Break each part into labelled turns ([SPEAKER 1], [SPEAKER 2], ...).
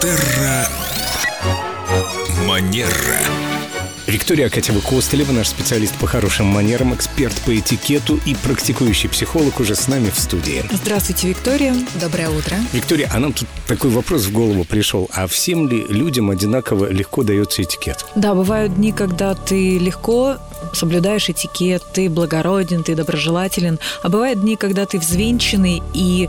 [SPEAKER 1] Терра Манера.
[SPEAKER 2] Виктория Акатьева-Костылева, наш специалист по хорошим манерам, эксперт по этикету и практикующий психолог уже с нами в студии.
[SPEAKER 3] Здравствуйте, Виктория.
[SPEAKER 4] Доброе утро.
[SPEAKER 2] Виктория, а нам тут такой вопрос в голову пришел. А всем ли людям одинаково легко дается этикет?
[SPEAKER 3] Да, бывают дни, когда ты легко соблюдаешь этикет, ты благороден, ты доброжелателен. А бывают дни, когда ты взвинченный и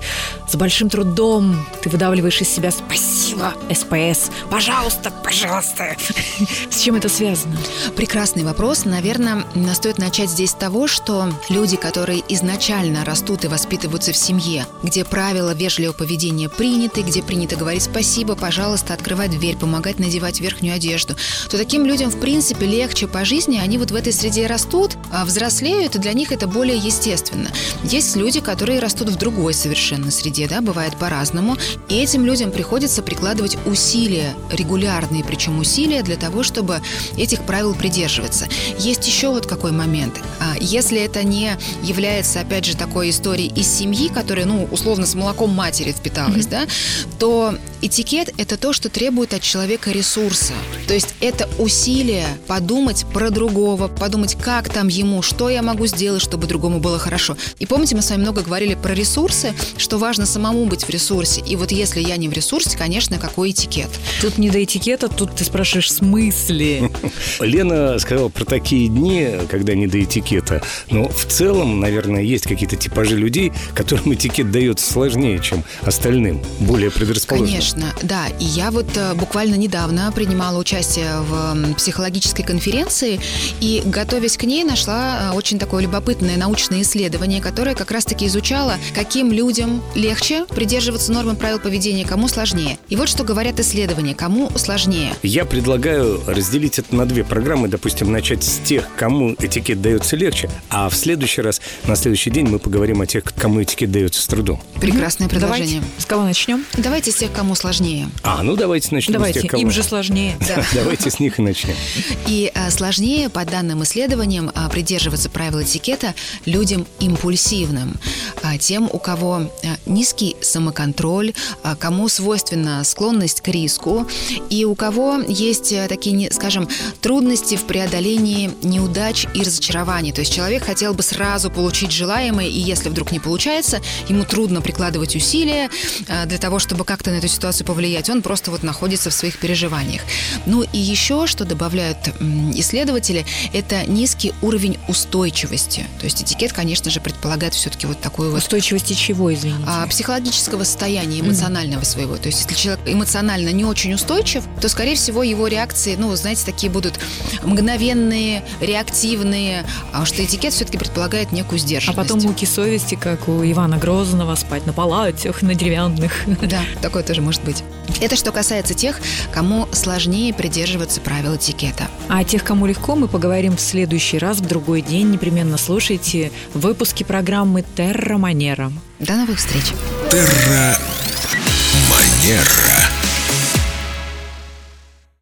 [SPEAKER 3] с большим трудом ты выдавливаешь из себя «спасибо, СПС, пожалуйста, пожалуйста». С чем это связано?
[SPEAKER 4] Прекрасный вопрос. Наверное, стоит начать здесь с того, что люди, которые изначально растут и воспитываются в семье, где правила вежливого поведения приняты, где принято говорить спасибо, пожалуйста, открывать дверь, помогать надевать верхнюю одежду, то таким людям, в принципе, легче по жизни, они вот в этой среде растут, а взрослеют, и для них это более естественно. Есть люди, которые растут в другой совершенно среде, да, бывает по-разному, и этим людям приходится прикладывать усилия, регулярные причем усилия для того, чтобы этих правил придерживаться. Есть еще вот какой момент. А, если это не является, опять же, такой историей из семьи, которая, ну, условно, с молоком матери впиталась, mm-hmm. да, то этикет – это то, что требует от человека ресурса. То есть это усилие подумать про другого, подумать, как там ему, что я могу сделать, чтобы другому было хорошо. И помните, мы с вами много говорили про ресурсы, что важно самому быть в ресурсе. И вот если я не в ресурсе, конечно, какой этикет?
[SPEAKER 3] Тут не до этикета, тут ты спрашиваешь, в смысле?
[SPEAKER 2] Лена сказала про такие дни, когда не до этикета. Но в целом, наверное, есть какие-то типажи людей, которым этикет дается сложнее, чем остальным, более предрасположенным.
[SPEAKER 4] Конечно, да. И я вот э, буквально недавно принимала участие в психологической конференции и, готовясь к ней, нашла э, очень такое любопытное научное исследование, которое как раз-таки изучало, каким людям легче придерживаться нормы правил поведения, кому сложнее. И вот что говорят исследования, кому сложнее.
[SPEAKER 2] Я предлагаю разделить это на две программы, допустим, начать с тех, кому этикет дается легче, а в следующий раз, на следующий день мы поговорим о тех, кому этикет дается с трудом.
[SPEAKER 4] Прекрасное предложение.
[SPEAKER 3] Давайте. С кого начнем?
[SPEAKER 4] Давайте с тех, кому сложнее.
[SPEAKER 2] А, ну давайте начнем
[SPEAKER 3] давайте.
[SPEAKER 2] с тех, кого...
[SPEAKER 3] им же сложнее.
[SPEAKER 2] Да. Давайте с них и начнем.
[SPEAKER 4] И а, сложнее, по данным исследованиям, а, придерживаться правил этикета людям импульсивным, а, тем, у кого а, низкий самоконтроль, а, кому свойственна склонность к риску, и у кого есть а, такие, скажем, трудности в преодолении неудач и разочарований. То есть человек хотел бы сразу получить желаемое, и если вдруг не получается, ему трудно прикладывать усилия а, для того, чтобы как-то на эту ситуацию повлиять. Он просто вот находится в своих переживаниях. Ну и еще, что добавляют исследователи, это низкий уровень устойчивости. То есть этикет, конечно же, предполагает все-таки вот такую вот...
[SPEAKER 3] Устойчивости чего, извините?
[SPEAKER 4] А, психологического состояния, эмоционального mm. своего. То есть если человек эмоционально не очень устойчив, то, скорее всего, его реакции, ну, знаете, такие будут мгновенные, реактивные, а что этикет все-таки предполагает некую сдержанность.
[SPEAKER 3] А потом муки совести, как у Ивана Грозного, спать на палатях, на деревянных.
[SPEAKER 4] Да, такое тоже может быть. Это что касается тех, кому сложнее придерживаться правил этикета.
[SPEAKER 3] А о тех, кому легко, мы поговорим в следующий раз, в другой день. Непременно слушайте выпуски программы «Терра Манера».
[SPEAKER 4] До новых встреч.
[SPEAKER 1] Терра Манера.